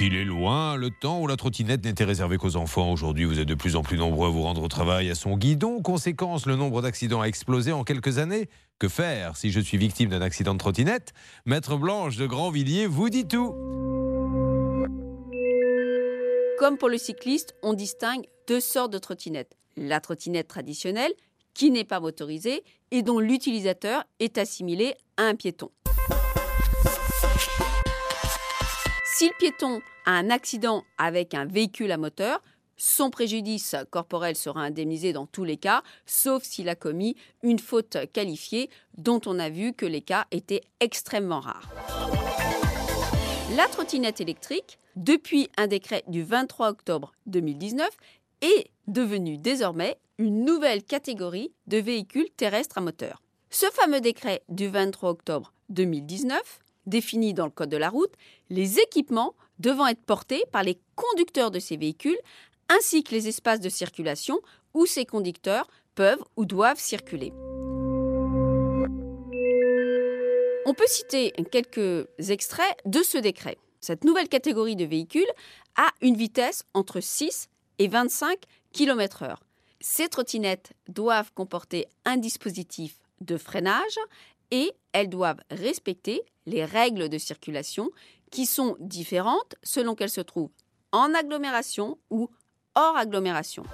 Qu'il est loin le temps où la trottinette n'était réservée qu'aux enfants. Aujourd'hui, vous êtes de plus en plus nombreux à vous rendre au travail à son guidon. Conséquence, le nombre d'accidents a explosé en quelques années. Que faire si je suis victime d'un accident de trottinette? Maître Blanche de Grandvilliers vous dit tout. Comme pour le cycliste, on distingue deux sortes de trottinettes. La trottinette traditionnelle, qui n'est pas motorisée et dont l'utilisateur est assimilé à un piéton. Si le piéton a un accident avec un véhicule à moteur, son préjudice corporel sera indemnisé dans tous les cas, sauf s'il a commis une faute qualifiée dont on a vu que les cas étaient extrêmement rares. La trottinette électrique, depuis un décret du 23 octobre 2019, est devenue désormais une nouvelle catégorie de véhicules terrestres à moteur. Ce fameux décret du 23 octobre 2019 définis dans le Code de la route, les équipements devant être portés par les conducteurs de ces véhicules ainsi que les espaces de circulation où ces conducteurs peuvent ou doivent circuler. On peut citer quelques extraits de ce décret. Cette nouvelle catégorie de véhicules a une vitesse entre 6 et 25 km/h. Ces trottinettes doivent comporter un dispositif de freinage et elles doivent respecter les règles de circulation qui sont différentes selon qu'elles se trouvent en agglomération ou hors agglomération.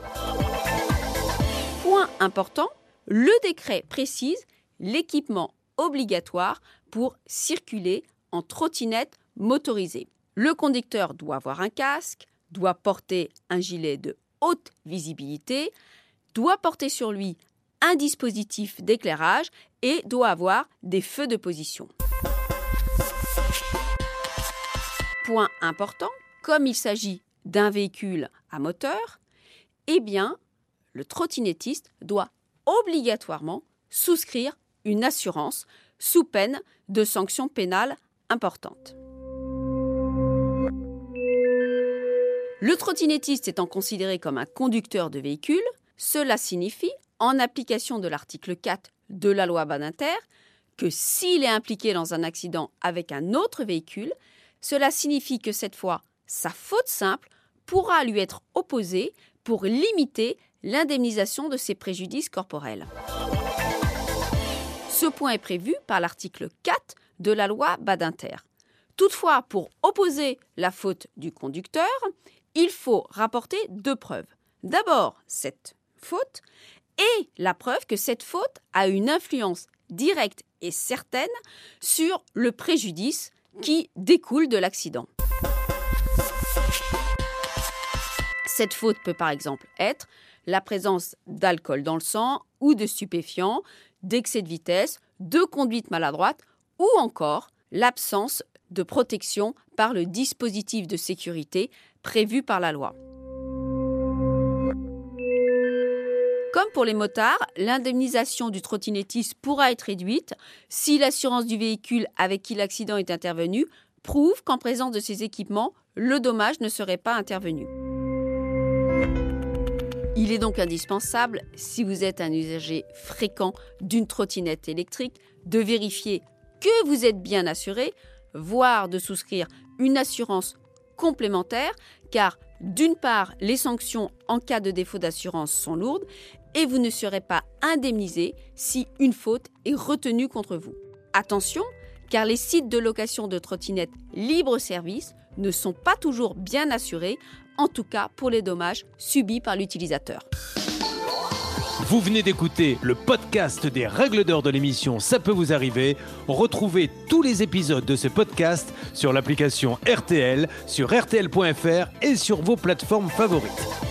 Point important, le décret précise l'équipement obligatoire pour circuler en trottinette motorisée. Le conducteur doit avoir un casque, doit porter un gilet de haute visibilité, doit porter sur lui un dispositif d'éclairage et doit avoir des feux de position. Point important, comme il s'agit d'un véhicule à moteur, eh bien, le trottinettiste doit obligatoirement souscrire une assurance sous peine de sanctions pénales importantes. Le trottinettiste étant considéré comme un conducteur de véhicule, cela signifie, en application de l'article 4 de la loi Badinter, que s'il est impliqué dans un accident avec un autre véhicule, cela signifie que cette fois, sa faute simple pourra lui être opposée pour limiter l'indemnisation de ses préjudices corporels. Ce point est prévu par l'article 4 de la loi Badinter. Toutefois, pour opposer la faute du conducteur, il faut rapporter deux preuves. D'abord, cette faute et la preuve que cette faute a une influence directe et certaine sur le préjudice qui découle de l'accident. Cette faute peut par exemple être la présence d'alcool dans le sang ou de stupéfiants, d'excès de vitesse, de conduite maladroite ou encore l'absence de protection par le dispositif de sécurité prévu par la loi. Comme pour les motards, l'indemnisation du trottinettiste pourra être réduite si l'assurance du véhicule avec qui l'accident est intervenu prouve qu'en présence de ces équipements, le dommage ne serait pas intervenu. Il est donc indispensable, si vous êtes un usager fréquent d'une trottinette électrique, de vérifier que vous êtes bien assuré, voire de souscrire une assurance complémentaire, car d'une part, les sanctions en cas de défaut d'assurance sont lourdes et vous ne serez pas indemnisé si une faute est retenue contre vous. Attention, car les sites de location de trottinettes libre-service ne sont pas toujours bien assurés, en tout cas pour les dommages subis par l'utilisateur. Vous venez d'écouter le podcast des règles d'or de l'émission Ça peut vous arriver. Retrouvez tous les épisodes de ce podcast sur l'application RTL, sur rtl.fr et sur vos plateformes favorites.